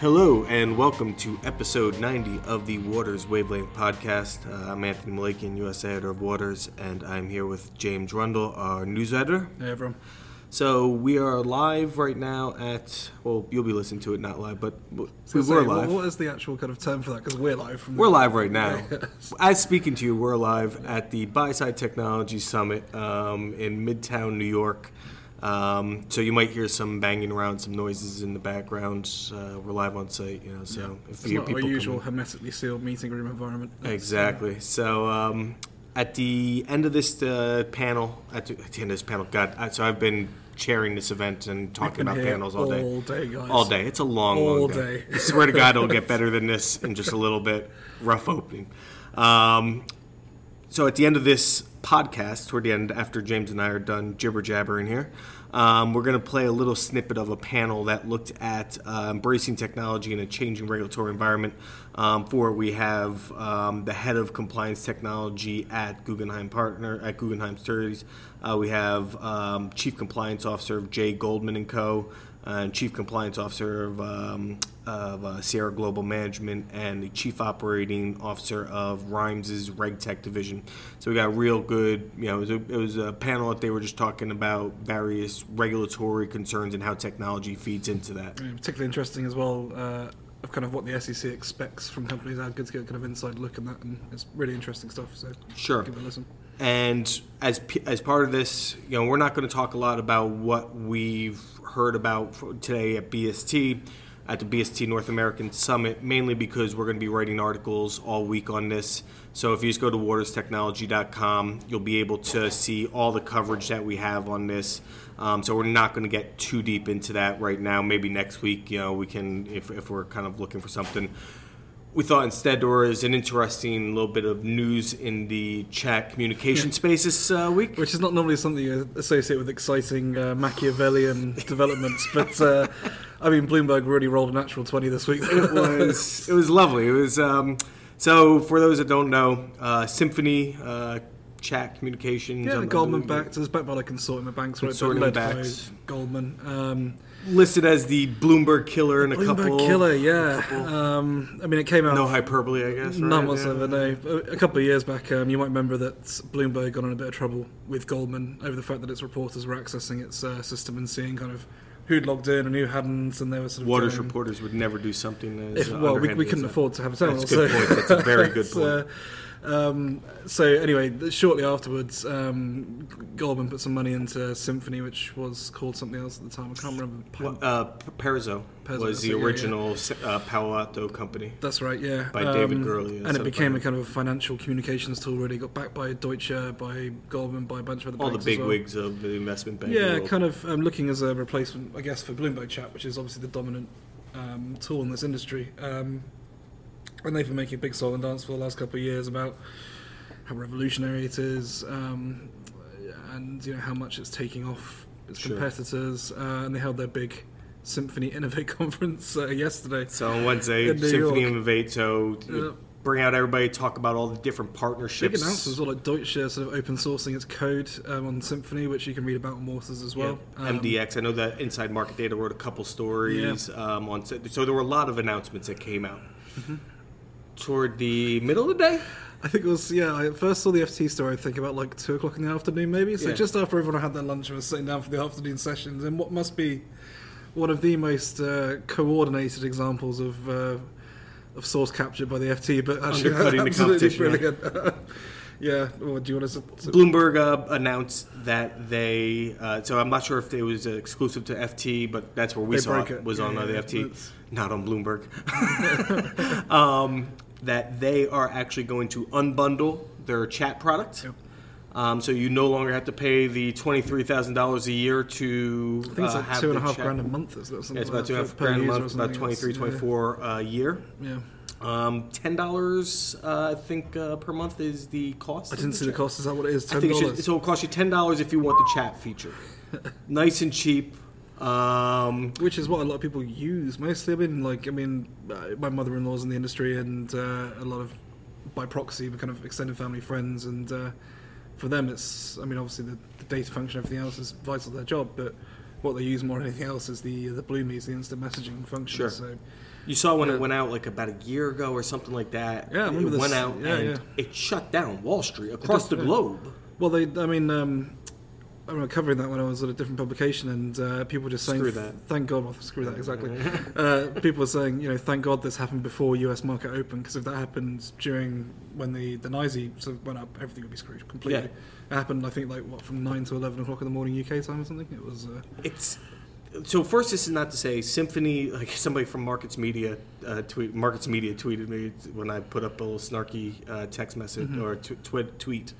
Hello and welcome to episode 90 of the Waters Wavelength podcast. Uh, I'm Anthony Malakian, U.S. editor of Waters, and I'm here with James Rundle, our news editor. Hey everyone. So we are live right now at, well, you'll be listening to it, not live, but So we were live. What is the actual kind of term for that? Because we're live from. We're live right now. As speaking to you, we're live at the Buy-Side Technology Summit um, in Midtown, New York. Um, so you might hear some banging around, some noises in the background. Uh, we're live on site, you know. So if It's not our usual hermetically sealed meeting room environment. It's, Exactly. So um, at the end of this uh, panel, at the, at the end of this panel, God, I, so I've been chairing this event and uh, talking about panels all day. all day, guys. All day. It's a long, All long day. day. I swear to God, it'll get better than this in just a little bit. Rough opening. Um, so at the end of this podcast, toward the end, after James and I are done jibber jabbering here, um, we're going to play a little snippet of a panel that looked at uh, embracing technology in a changing regulatory environment. Um, for we have um, the head of compliance technology at Guggenheim Partner at Guggenheim Securities. Uh, we have um, Chief Compliance Officer of Jay Goldman and Co. And Chief Compliance Officer of, um, of uh, Sierra Global Management and the Chief Operating Officer of Rhymes's RegTech division. So we got real good, you know, it was, a, it was a panel that they were just talking about various regulatory concerns and how technology feeds into that. Yeah, particularly interesting as well uh, of kind of what the SEC expects from companies. How good to get a kind of inside look at that, and it's really interesting stuff. So Sure. give it a listen. And as as part of this, you know, we're not going to talk a lot about what we've heard about today at BST, at the BST North American Summit, mainly because we're going to be writing articles all week on this. So if you just go to waterstechnology.com, you'll be able to see all the coverage that we have on this. Um, so we're not going to get too deep into that right now. Maybe next week, you know, we can if if we're kind of looking for something we thought instead there was an interesting little bit of news in the chat communication space this uh, week. Which is not normally something you associate with exciting uh, Machiavellian developments, but uh, I mean, Bloomberg really rolled a natural 20 this week. It was it was lovely. It was um, so for those that don't know, uh, Symphony uh, chat communications. Yeah, the Goldman backed. It's backed by like a consortium of banks, right? Consortium led. Goldman. Um, listed as the Bloomberg killer in a Bloomberg couple. killer, yeah. Um, I mean, it came out. No hyperbole, I guess. None right? whatsoever. No. A couple of years back, um, you might remember that Bloomberg got in a bit of trouble with Goldman over the fact that its reporters were accessing its uh, system and seeing kind of who'd logged in and who hadn't, and they were sort of Waters reporters would never do something as If, uh, well, we, we couldn't afford to have a terminal. That's a good point. That's a very good so, um, so anyway, shortly afterwards, um, Goldman put some money into Symphony, which was called something else at the time. I can't remember. Well, uh, P- Perzo Perzo, was the so yeah, original uh, Palo Alto company. That's right, yeah. By David Gurle, and it became a kind of a financial communications tool. Really got backed by Deutsche, by Goldman, by a bunch of other All the big well. wigs of the investment bank. Yeah, world. kind of um, looking as a replacement, I guess, for Bloomberg Chat, which is obviously the dominant um, tool in this industry. Um, and they've been making a big song and dance for the last couple of years about how revolutionary it is, um, and you know how much it's taking off its Sure. competitors. Uh, and they held their big Symphony Innovate conference uh, yesterday. So on Wednesday, In Symphony York. Innovate. So Yeah. bring out everybody, talk about all the different partnerships. Big announcements as well, like Deutsche sort of open sourcing its code um, on Symphony, which you can read about on Waters as well. Yeah, Um, MDX. I know that Inside Market Data wrote a couple stories um, on. So there were a lot of announcements that came out. Mm-hmm. Toward the middle of the day, I think it was yeah. I first saw the FT story. I think about like two o'clock in the afternoon, maybe. So Yeah. just after everyone had their lunch and was sitting down for the afternoon sessions, and what must be one of the most uh, coordinated examples of uh, of source capture by the FT, but actually Undercutting the absolutely competition, brilliant. yeah. Well, do you want to? Bloomberg uh, announced that they. Uh, so I'm not sure if it was uh, exclusive to FT, but that's where we saw it, it. was Yeah, on yeah, the yeah. FT, not on Bloomberg. um, that they are actually going to unbundle their chat product. Yep. Um, so you no longer have to pay the twenty three thousand dollars a year to I think it's uh, like have two and a the half chat- grand a month. Is that something Yeah, it's about two that and a half grand a month, about something 23, else. 24 a year. Yeah. yeah. Um, ten dollars, uh, I think, uh, per month is the cost. I didn't see the cost. Is that what it is? Ten think it should, dollars. so it'll cost you ten dollars if you want the chat feature. nice and cheap. Um, Which is what a lot of people use mostly. I mean, like, I mean, uh, my mother-in-law's in the industry, and uh, a lot of by proxy, but kind of extended family friends, and uh, for them, it's. I mean, obviously the, the data function, everything else is vital to their job, but what they use more than anything else is the the Bloomies, the instant messaging function. Sure. So You saw when Yeah. it went out like about a year ago or something like that. Yeah, it this. went out Yeah, and yeah. it shut down Wall Street across did, the globe. Well, they, I mean, um, I remember covering that when I was at a different publication, and uh, people just saying, Screw that. "Thank God." Well, screw that exactly. uh, people were saying, you know, thank God this happened before U.S. market open, because if that happened during when the the NYSE sort of went up, everything would be screwed completely. Yeah. It happened, I think, like what from nine to eleven o'clock in the morning UK time or something. It was. Uh, It's so first. This is not to say Symphony. Like somebody from Markets Media uh, tweet. Markets Media tweeted me when I put up a little snarky uh, text message Mm-hmm. or twi- tweet.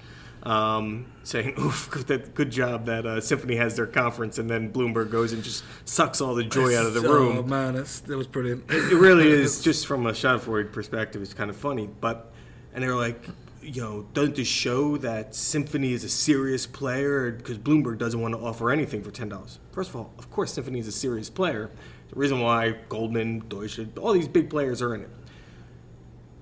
Um, saying, "Oof, good, that, good job that uh, Symphony has their conference," and then Bloomberg goes and just sucks all the joy out of the Oh room. man, it's, it was brilliant. it really is just from a Schadenfreude perspective. It's kind of funny, but and they're like, you know, doesn't this show that Symphony is a serious player? Because Bloomberg doesn't want to offer anything for ten dollars. First of all, of course, Symphony is a serious player. The reason why Goldman, Deutsche, all these big players are in it.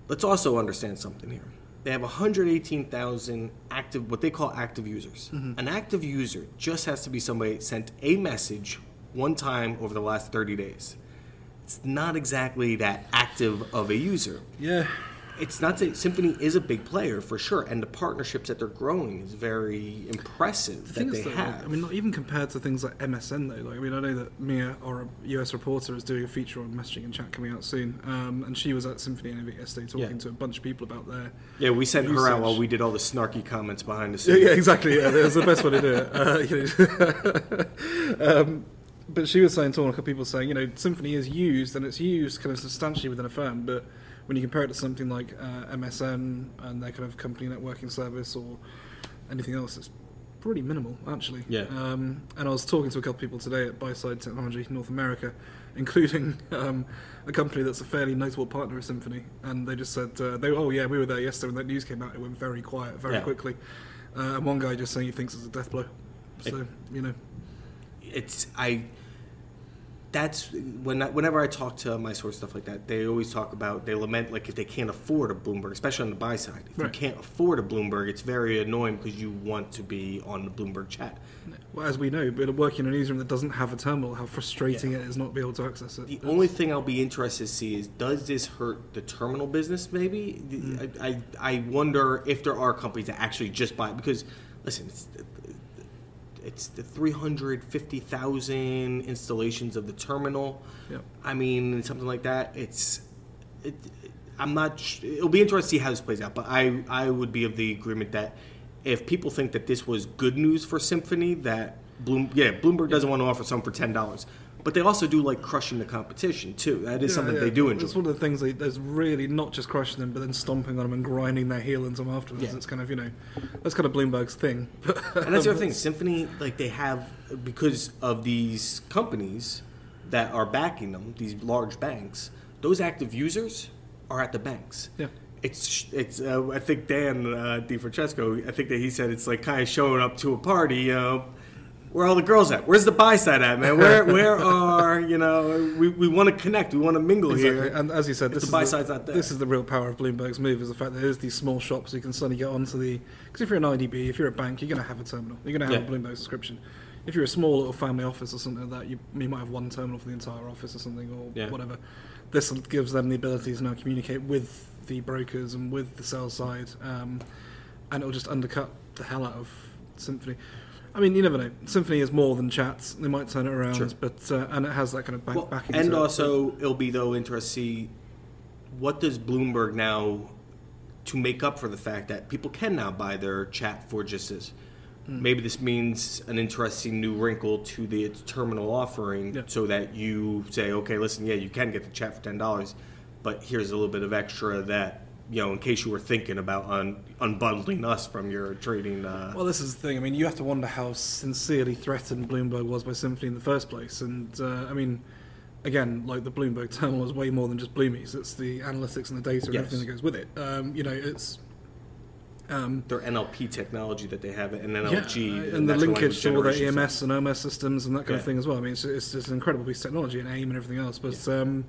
Let's also understand something here. They have 118,000 active, what they call active users. Mm-hmm. An active user just has to be somebody sent a message one time over the last 30 days it's not exactly that active of a user. Yeah, It's not that Symphony is a big player for sure, and the partnerships that they're growing is very impressive The that they have. like, I mean, not even compared to things like MSN though. Like, I mean, I know that Mia, our US reporter, is doing a feature on messaging and chat coming out soon, um, and she was at Symphony Innovate yesterday talking Yeah. to a bunch of people about their. yeah, we sent her out while we did all the snarky comments behind the scenes. yeah, exactly. Yeah, that was the best way to do it. Uh, you know. um, but she was saying, to a couple of people saying, you know, Symphony is used and it's used kind of substantially within a firm, but when you compare it to something like uh, MSN and their kind of company networking service or anything else, it's pretty minimal actually. Yeah. Um, and I was talking to a couple of people today at Buy-Side Technology North America, including um, a company that's a fairly notable partner of Symphony, and they just said, uh, they oh yeah, we were there yesterday when that news came out. It went very quiet, very Yeah. quickly. Uh, and one guy just saying he thinks it's a death blow. So you know, it's I. That's when I, whenever I talk to my source stuff like that, they always talk about they lament like if they can't afford a Bloomberg, especially on the buy side. If you can't afford a Bloomberg, it's very annoying because you want to be on the Bloomberg chat. well, as we know, but working in a newsroom that doesn't have a terminal, how frustrating it is not be able to access it. The only thing I'll be interested to see is does this hurt the terminal business? Maybe Mm. I, I I wonder if there are companies that actually just buy it because listen, it's it's the three hundred fifty thousand installations of the terminal. Yep. I mean something like that. It's it, I'm not. It'll be interesting to see how this plays out. But I I would be of the agreement that if people think that this was good news for Symphony, that Bloom yeah Bloomberg doesn't want to offer some for ten dollars. But they also do like crushing the competition too. That is Yeah, something yeah. they do enjoy. It's one of the things they, there's really not just crushing them, but then stomping on them and grinding their heel into them afterwards. Yeah. It's kind of you know, that's kind of Bloomberg's thing. And that's the other thing. Symphony, like they have, because of these companies that are backing them, these large banks, those active users are at the banks. Yeah. It's, it's. Uh, I think Dan uh, DiFrancesco. I think that he said it's like kind of showing up to a party. You know, where are all the girls at? Where's the buy side at, man? Where, where are you know? We, we want to connect. We want to mingle Exactly. here. And as you said, this the is buy the, there. This is the real power of Bloomberg's move: is the fact that there's these small shops you can suddenly get onto the. Because if you're an IDB, if you're a bank, you're going to have a terminal. You're going to have Yeah. a Bloomberg subscription. If you're a small little family office or something like that, you, you might have one terminal for the entire office or something, or Yeah. whatever. This gives them the ability to now communicate with the brokers and with the sales side, um, and it'll just undercut the hell out of Symphony. I mean, you never know. Symphony is more than chats. They might turn it around, Sure. but uh, and it has that kind of back Well, backing. and also, it'll be though interesting to see what does Bloomberg now to make up for the fact that people can now buy their chat for just this. Hmm. Maybe this means an interesting new wrinkle to the terminal offering, Yeah. so that you say, okay, listen, yeah, you can get the chat for ten dollars, but here's a little bit of extra that you know, in case you were thinking about un- unbundling us from your trading. Uh, Well, this is the thing. I mean, you have to wonder how sincerely threatened Bloomberg was by Symphony in the first place. And uh, I mean, again, like the Bloomberg terminal is way more than just Bloomies. It's the analytics and the data and Yes. everything that goes with it. Um, you know, it's um, their NLP technology that they have, and yeah, NLG, and the linkage to all their EMS and OMS systems and that kind of thing as well. I mean, it's, it's just an incredible piece of technology and AIM and everything else. But um,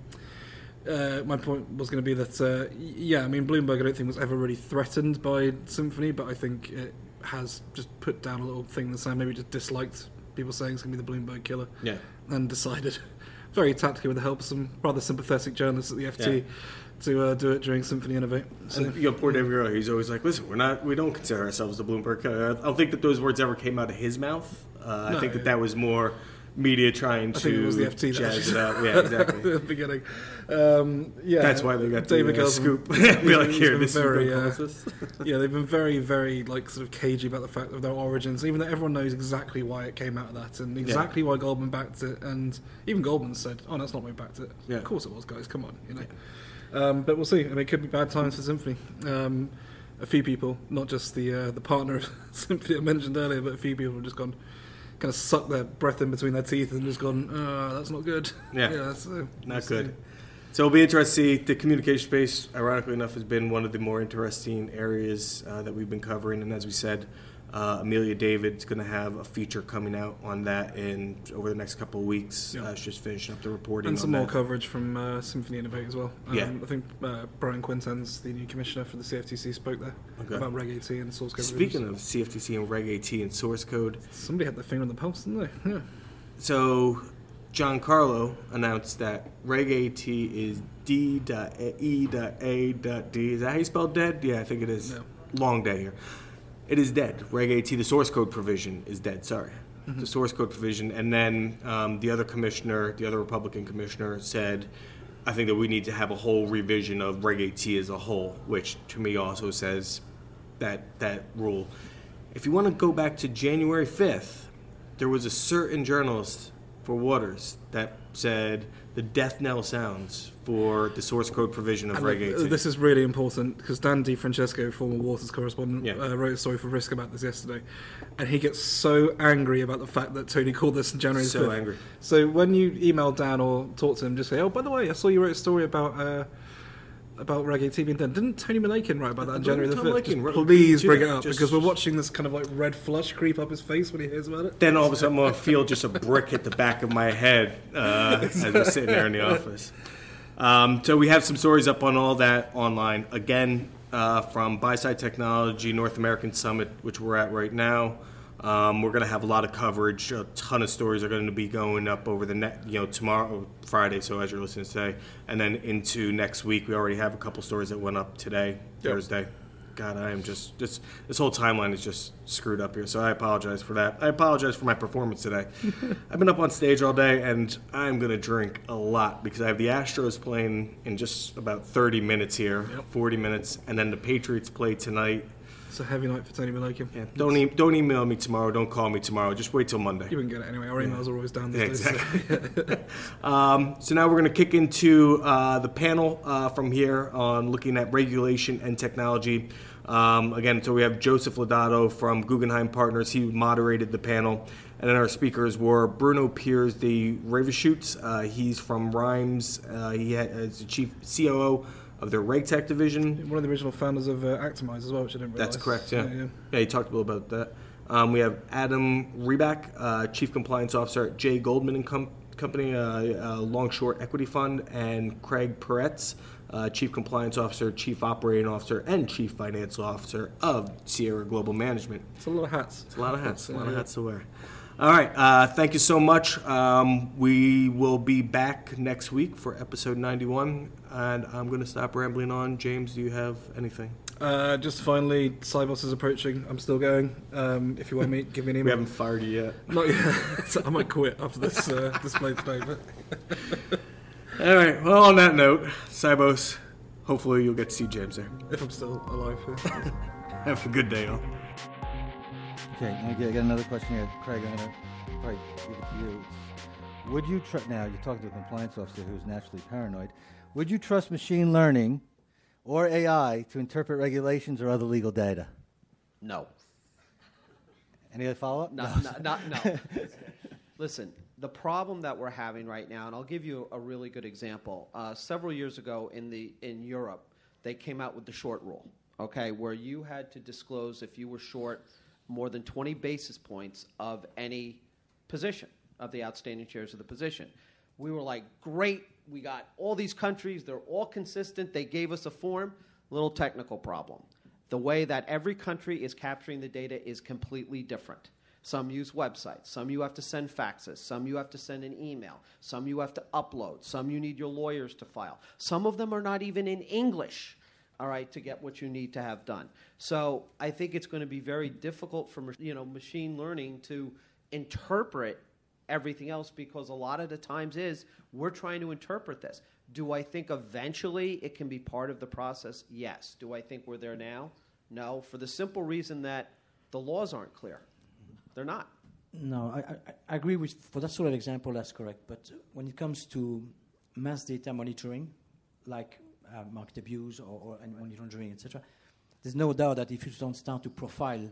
uh, my point was going to be that, uh, yeah, I mean, Bloomberg I don't think was ever really threatened by Symphony, but I think it has just put down a little thing in the sand, maybe just disliked people saying it's going to be the Bloomberg killer. Yeah. And decided, very tactically with the help of some rather sympathetic journalists at the FT, Yeah. to uh, do it during Symphony Innovate. So, And, you know, poor David Gurle, he's always like, listen, we're not, we don't consider ourselves the Bloomberg. I don't think that those words ever came out of his mouth. Uh, I No. think that that was more media trying to I think it the FT jazz it up. Yeah, exactly. at the beginning. Um, yeah, That's why they got David the uh, scoop. Be like, here, this very, is uh, what causes this. yeah, they've been very, very like sort of cagey about the fact of their origins, even though everyone knows exactly why it came out of that and exactly why Goldman backed it, and even Goldman said, "Oh, that's not why we backed it." Yeah. Of course it was, guys. Come on, you know. Um, but we'll see. I mean, it could be bad times for Symphony. Um, a few people, not just the uh, the partner of Symphony I mentioned earlier, but a few people have just gone, kind of sucked their breath in between their teeth and just gone, "Oh, that's not good." Yeah. so we'll Not see. good. So it'll be interesting to see. The communication space, ironically enough, has been one of the more interesting areas uh, that we've been covering. And as we said, uh, Amelia David's going to have a feature coming out on that in over the next couple of weeks. Yeah. Uh, she's just finishing up the reporting And some more that. coverage from uh, Symphony Innovate as well. Um, Yeah. I think uh, Brian Quintenz, the new commissioner for the CFTC, spoke there Okay. about Reg AT and source code. Speaking reviews. of CFTC and Reg AT and source code, somebody had their finger on the pulse, didn't they? Yeah. so Giancarlo announced that Reg AT is D.E.A.D. Is that how you spell dead? Yeah, I think it is. No. Long day here. It is dead. Reg AT, the source code provision, is dead. Sorry. The source code provision. And then um, the other commissioner, the other Republican commissioner, said, I think that we need to have a whole revision of Reg AT as a whole, which to me also says that that rule. If you want to go back to January 5th, there was a certain journalist for Waters that said the death knell sounds for the source code provision of And Reg look, AT. this is really important because Dan DiFrancesco, former Waters correspondent, Yeah. uh, wrote a story for Risk about this yesterday, and he gets so angry about the fact that Tony called this in January So 5th. angry. So when you email Dan or talk to him, just say, "Oh, by the way, I saw you wrote a story about." Uh, about Reg AT being done. Didn't Tony Malakian write about that in January the 5th? Please bring it up just- because we're watching this kind of like red flush creep up his face when he hears about it. then all of a sudden, I feel just a brick hit the back of my head uh, as I'm sitting there in the office. Um, so we have some stories up on all that online. Again, uh, from Buy-Side Technology North American Summit, which we're at right now. Um, we're going to have a lot of coverage. A ton of stories are going to be going up over the net, you know, tomorrow, Friday. So as you're listening today, and then into next week, we already have a couple stories that went up today, Yep. Thursday. God, I am just this this whole timeline is just screwed up here. So I apologize for that. I apologize for my performance today. I've been up on stage all day, and I'm gonna drink a lot because I have the Astros playing in just about 30 minutes here, Yep. 40 minutes, and then the Patriots play tonight. It's a heavy night for Tony Malakian. Yeah, don't e- don't email me tomorrow. Don't call me tomorrow. Just wait till Monday. You wouldn't get it anyway. Our emails are always down Yeah, these days. so- exactly. um, so now we're going to kick into uh, the panel uh, from here on looking at regulation and technology. Um, again, so we have Joseph Lodato from Guggenheim Partners. He moderated the panel. And then our speakers were Bruno Piers, de Raveschoot. Uh, he's from Rhymes. Uh, he ha- is the chief COO of their RegTech division. One of the original founders of uh, Actimize as well, which I didn't realize. That's correct. Yeah. yeah. yeah, he talked a little about that. Um, we have Adam Reback, uh, Chief Compliance Officer at J Goldman and Com- Company, uh, uh, Long/Short Equity Fund, and Craig Peretz, uh, Chief Compliance Officer, Chief Operating Officer, and Chief Financial Officer of Sierra Global Management. It's a lot of hats. It's a lot of hats, a lot of hats to wear. All right, uh, thank you so much. Um, we will be back next week for episode 91, and I'm going to stop rambling on. James, do you have anything? Uh, just finally, Sibos is approaching. I'm still going. Um, if you want me, give me an email. We haven't fired you yet. Not yet. So I might quit after this uh, display today, but All right. Well, on that note, Sibos, hopefully you'll get to see James there. if I'm still alive. Have a good day, all. Okay, let me get, get another question here. Craig, I'm to probably give it to you. Would you trust, now you're talking to a compliance officer who's naturally paranoid, would you trust machine learning or AI to interpret regulations or other legal data? No. Any other follow up? No, no, not, no. Listen, the problem that we're having right now, and I'll give you a really good example. Uh, several years ago in, the, in Europe, they came out with the short rule, okay, where you had to disclose if you were short more than 20 basis points of any position, of the outstanding shares of the position. We were like, great, we got all these countries, they're all consistent, they gave us a form, little technical problem. The way that every country is capturing the data is completely different. Some use websites. Some you have to send faxes. Some you have to send an email. Some you have to upload. Some you need your lawyers to file. Some of them are not even in English all right, to get what you need to have done. So I think it's going to be very difficult for you know machine learning to interpret everything else because a lot of the times is we're trying to interpret this. Do I think eventually it can be part of the process? Yes. Do I think we're there now? No, for the simple reason that the laws aren't clear. They're not. No, I, I, I agree with for that sort of example. That's correct. But when it comes to mass data monitoring, like uh, market abuse or, or money laundering, etc. There's no doubt that if you don't start to profile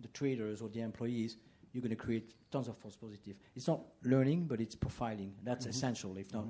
the traders or the employees, you're going to create tons of false positive. It's not learning, but it's profiling. That's mm-hmm. essential. If not,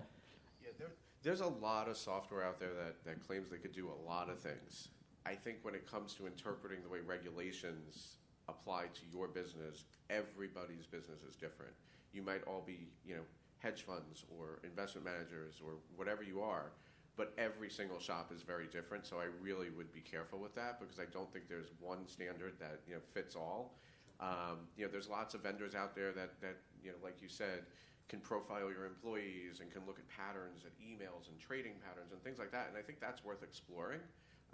yeah, there, there's a lot of software out there that, that claims they could do a lot of things. I think when it comes to interpreting the way regulations apply to your business, everybody's business is different. You might all be, you know, hedge funds or investment managers or whatever you are but every single shop is very different. So I really would be careful with that because I don't think there's one standard that you know fits all. Um, you know, there's lots of vendors out there that that you know, like you said, can profile your employees and can look at patterns and emails and trading patterns and things like that. And I think that's worth exploring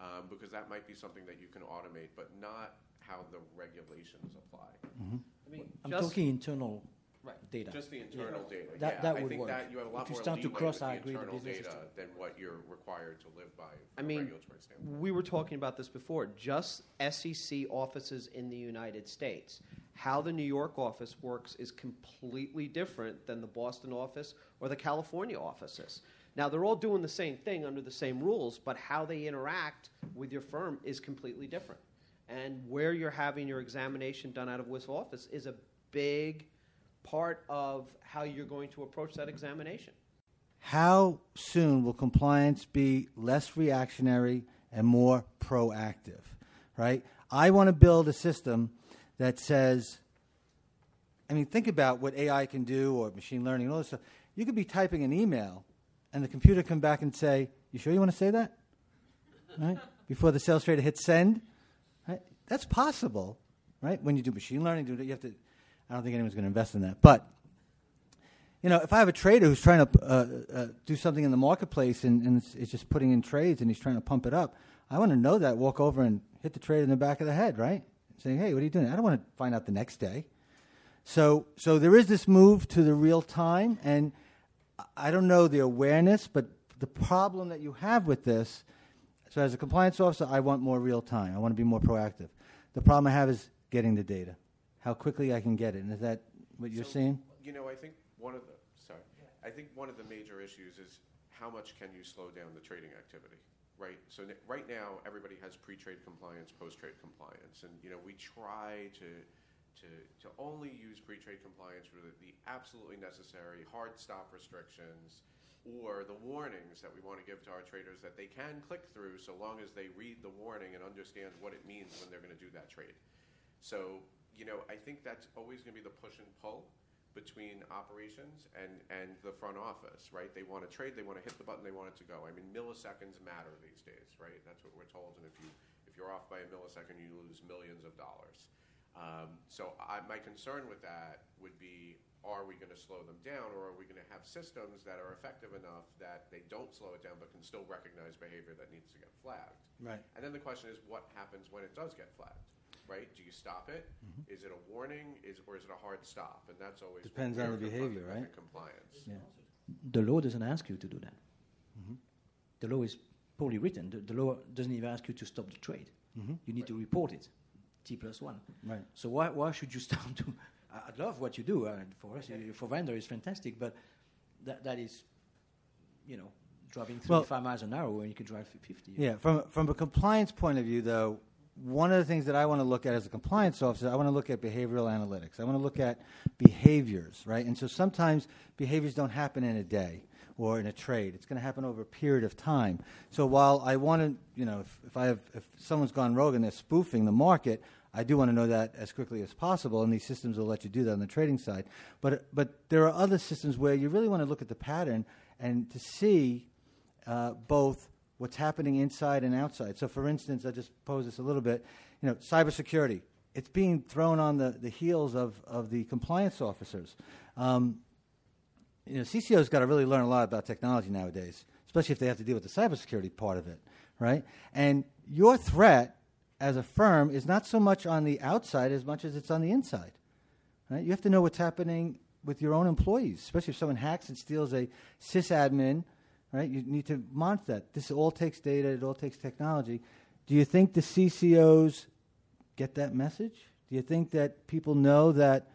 um, because that might be something that you can automate, but not how the regulations apply. Mm-hmm. I mean, I'm talking internal Right. data. Just the internal data. That- yeah. that I would think work. that you have a lot If you more start to leeway cross, with the I agree, internal business data than what you're required to live by I from a mean, regulatory standpoint. we were talking about this before. Just SEC offices in the United States. How the New York office works is completely different than the Boston office or the California offices. Now, they're all doing the same thing under the same rules, but how they interact with your firm is completely different. And where you're having your examination done out of which office is a big part of how you're going to approach that examination. How soon will compliance be less reactionary and more proactive? Right? I want to build a system that says, I mean, think about what AI can do or machine learning and all this stuff. You could be typing an email and the computer come back and say, You sure you want to say that? right? Before the sales trader hits send? Right? That's possible, right? When you do machine learning, you have to I don't think anyone's going to invest in that. But you know, if I have a trader who's trying to uh, uh, do something in the marketplace and, and it's, it's, just putting in trades and he's trying to pump it up, I want to know that. Walk over and hit the trader in the back of the head, right? Saying, "Hey, what are you doing?" I don't want to find out the next day. So, so there is this move to the real time, and I don't know the awareness, but the problem that you have with this. So, as a compliance officer, I want more real time. I want to be more proactive. The problem I have is getting the data how quickly I can get it. And is that what you're so, seeing? You know, I think one of the sorry, I think one of the major issues is how much can you slow down the trading activity, right? So n- right now, everybody has pre-trade compliance, post-trade compliance, and you know we try to. To, to only use pre-trade compliance for the, the absolutely necessary hard stop restrictions or the warnings that we want to give to our traders that they can click through so long as they read the warning and understand what it means when they're going to do that trade. So you know, I think that's always going to be the push and pull between operations and, and the front office, right? They want to trade, they want to hit the button, they want it to go. I mean, milliseconds matter these days, right? That's what we're told. And if you if you're off by a millisecond, you lose millions of dollars. Um, so I, my concern with that would be: Are we going to slow them down, or are we going to have systems that are effective enough that they don't slow it down, but can still recognize behavior that needs to get flagged? Right. And then the question is, what happens when it does get flagged? Right? Do you stop it? Mm-hmm. Is it a warning? Is or is it a hard stop? And that's always Depends on the behavior, right? Compliance. Yeah. The law doesn't ask you to do that. Mm-hmm. The law is poorly written. The, the, law doesn't even ask you to stop the trade. Mm-hmm. You need right. to report it, T plus one. Right. So why why should you stop to? I love what you do. Uh, for us, for vendor, is fantastic, but that that is, you know, driving 35 well, miles an hour when you can drive 50. Yeah, from from a compliance point of view, though, one of the things that I want to look at as a compliance officer, I want to look at behavioral analytics. I want to look at behaviors, right? And so sometimes behaviors don't happen in a day or in a trade. It's going to happen over a period of time. So while I want to, you know, if, if I have, if someone's gone rogue and they're spoofing the market, I do want to know that as quickly as possible, and these systems will let you do that on the trading side. But but there are other systems where you really want to look at the pattern and to see uh, both what's happening inside and outside. So, for instance, I just pose this a little bit. You know, cybersecurity. it's being thrown on the, the heels of, of the compliance officers. Um, you know, CCO's got to really learn a lot about technology nowadays, especially if they have to deal with the cybersecurity part of it, right? And your threat as a firm is not so much on the outside as much as it's on the inside, right? You have to know what's happening with your own employees, especially if someone hacks and steals a sysadmin, right? You need to monitor that. This all takes data, it all takes technology. Do you think the CCOs get that message? Do you think that people know that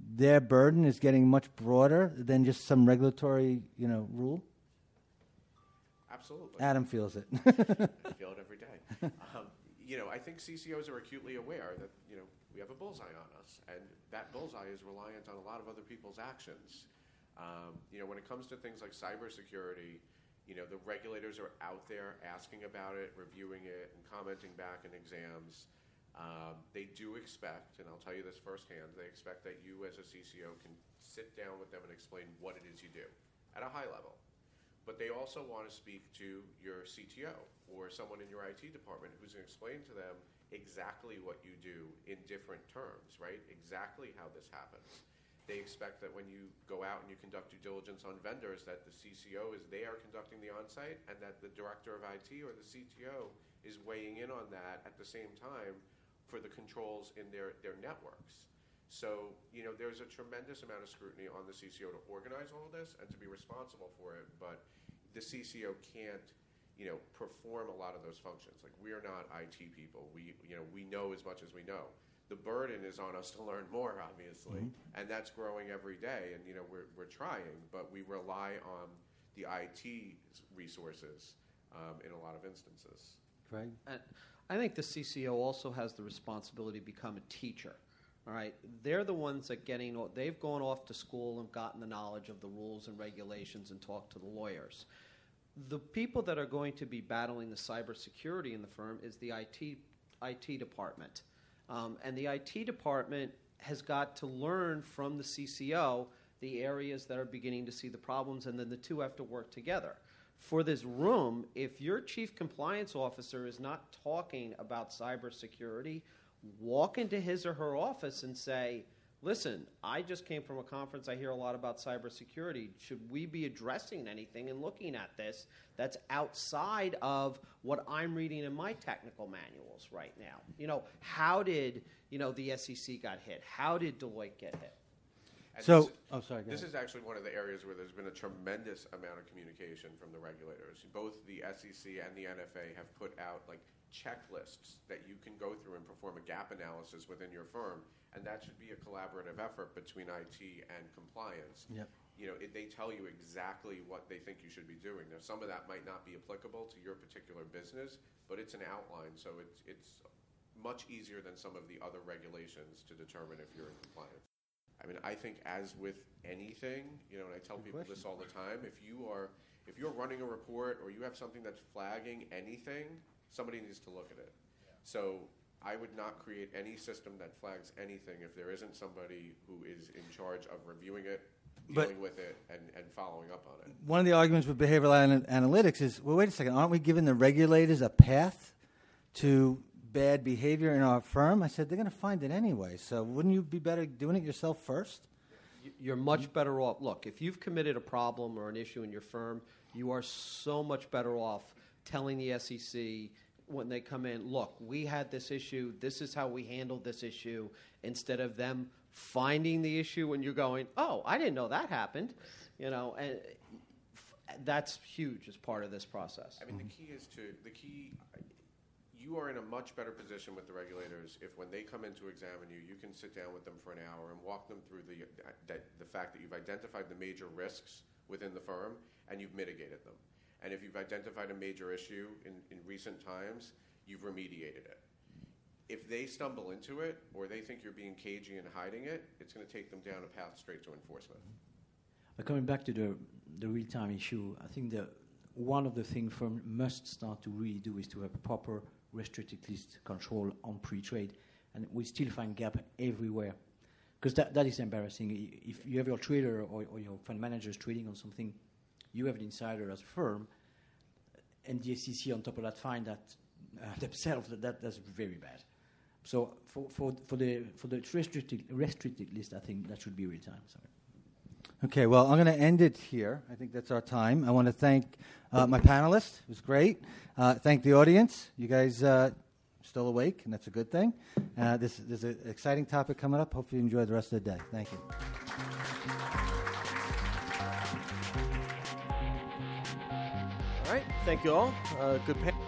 their burden is getting much broader than just some regulatory, you know, rule? Absolutely. Adam feels it. I feel it every day. Um, you know, I think CCOs are acutely aware that you know we have a bullseye on us, and that bullseye is reliant on a lot of other people's actions. Um, you know, when it comes to things like cybersecurity, you know, the regulators are out there asking about it, reviewing it, and commenting back in exams. Um, they do expect, and I'll tell you this firsthand, they expect that you as a CCO can sit down with them and explain what it is you do at a high level. But they also want to speak to your CTO or someone in your IT department who's going to explain to them exactly what you do in different terms, right? Exactly how this happens. They expect that when you go out and you conduct due diligence on vendors, that the CCO is there conducting the onsite and that the director of IT or the CTO is weighing in on that at the same time for the controls in their, their networks. So, you know, there's a tremendous amount of scrutiny on the CCO to organize all this and to be responsible for it, but the CCO can't, you know, perform a lot of those functions. Like we are not IT people. We, you know, we know as much as we know. The burden is on us to learn more, obviously, mm-hmm. and that's growing every day. And you know, we're we're trying, but we rely on the IT resources um, in a lot of instances. Craig. And I think the CCO also has the responsibility to become a teacher. All right, they're the ones that getting they've gone off to school and gotten the knowledge of the rules and regulations and talked to the lawyers. The people that are going to be battling the cybersecurity in the firm is the IT IT department, um, and the IT department has got to learn from the CCO the areas that are beginning to see the problems, and then the two have to work together. For this room, if your chief compliance officer is not talking about cybersecurity, walk into his or her office and say, Listen, I just came from a conference. I hear a lot about cybersecurity. Should we be addressing anything and looking at this that's outside of what I'm reading in my technical manuals right now? You know, how did you know the SEC got hit? How did Deloitte get hit? And so, this, oh, sorry. this is actually one of the areas where there's been a tremendous amount of communication from the regulators. Both the SEC and the NFA have put out like checklists that you can go through and perform a gap analysis within your firm, and that should be a collaborative effort between IT and compliance. Yep. You know, it, they tell you exactly what they think you should be doing. Now, some of that might not be applicable to your particular business, but it's an outline, so it's it's much easier than some of the other regulations to determine if you're in compliance. I mean, I think as with anything, you know, and I tell Good people question. this all the time, if you are if you're running a report or you have something that's flagging anything, somebody needs to look at it. So I would not create any system that flags anything if there isn't somebody who is in charge of reviewing it, But- dealing with it, and, and following up on it. One of the arguments with behavioral ana- analytics is, well, wait a second, aren't we giving the regulators a path to bad behavior in our firm? I said, they're going to find it anyway. So wouldn't you be better doing it yourself first? You're much better off. Look, if you've committed a problem or an issue in your firm, you are so much better off telling the SEC when they come in, look, we had this issue, this is how we handled this issue, instead of them finding the issue when you're going, oh, I didn't know that happened. You know, and that's huge as part of this process. I mean, the key is to the key. You are in a much better position with the regulators if, when they come in to examine you, you can sit down with them for an hour and walk them through the the fact that you've identified the major risks within the firm and you've mitigated them. And if you've identified a major issue in, in recent times, you've remediated it. If they stumble into it or they think you're being cagey and hiding it, it's going to take them down a path straight to enforcement. Mm-hmm. But coming back to the the real time issue, I think the one of the things firms must start to really do is to have proper restricted list control on pre-trade, and we still find gap everywhere. Because that, that is embarrassing. If you have your trader or, or your fund managers trading on something, you have an insider as a firm, and the SEC on top of that find that uh, themselves that, that that's very bad. So for, for, for the for the restricted restricted list, I think that should be real time. Sorry. Okay, well, I'm going to end it here. I think that's our time. I want to thank uh, my panelists. It was great. Uh, thank the audience. You guys uh, still awake, and that's a good thing. Uh, this, this is an exciting topic coming up. Hopefully, you enjoy the rest of the day. Thank you. Thank you all. Uh, good panel.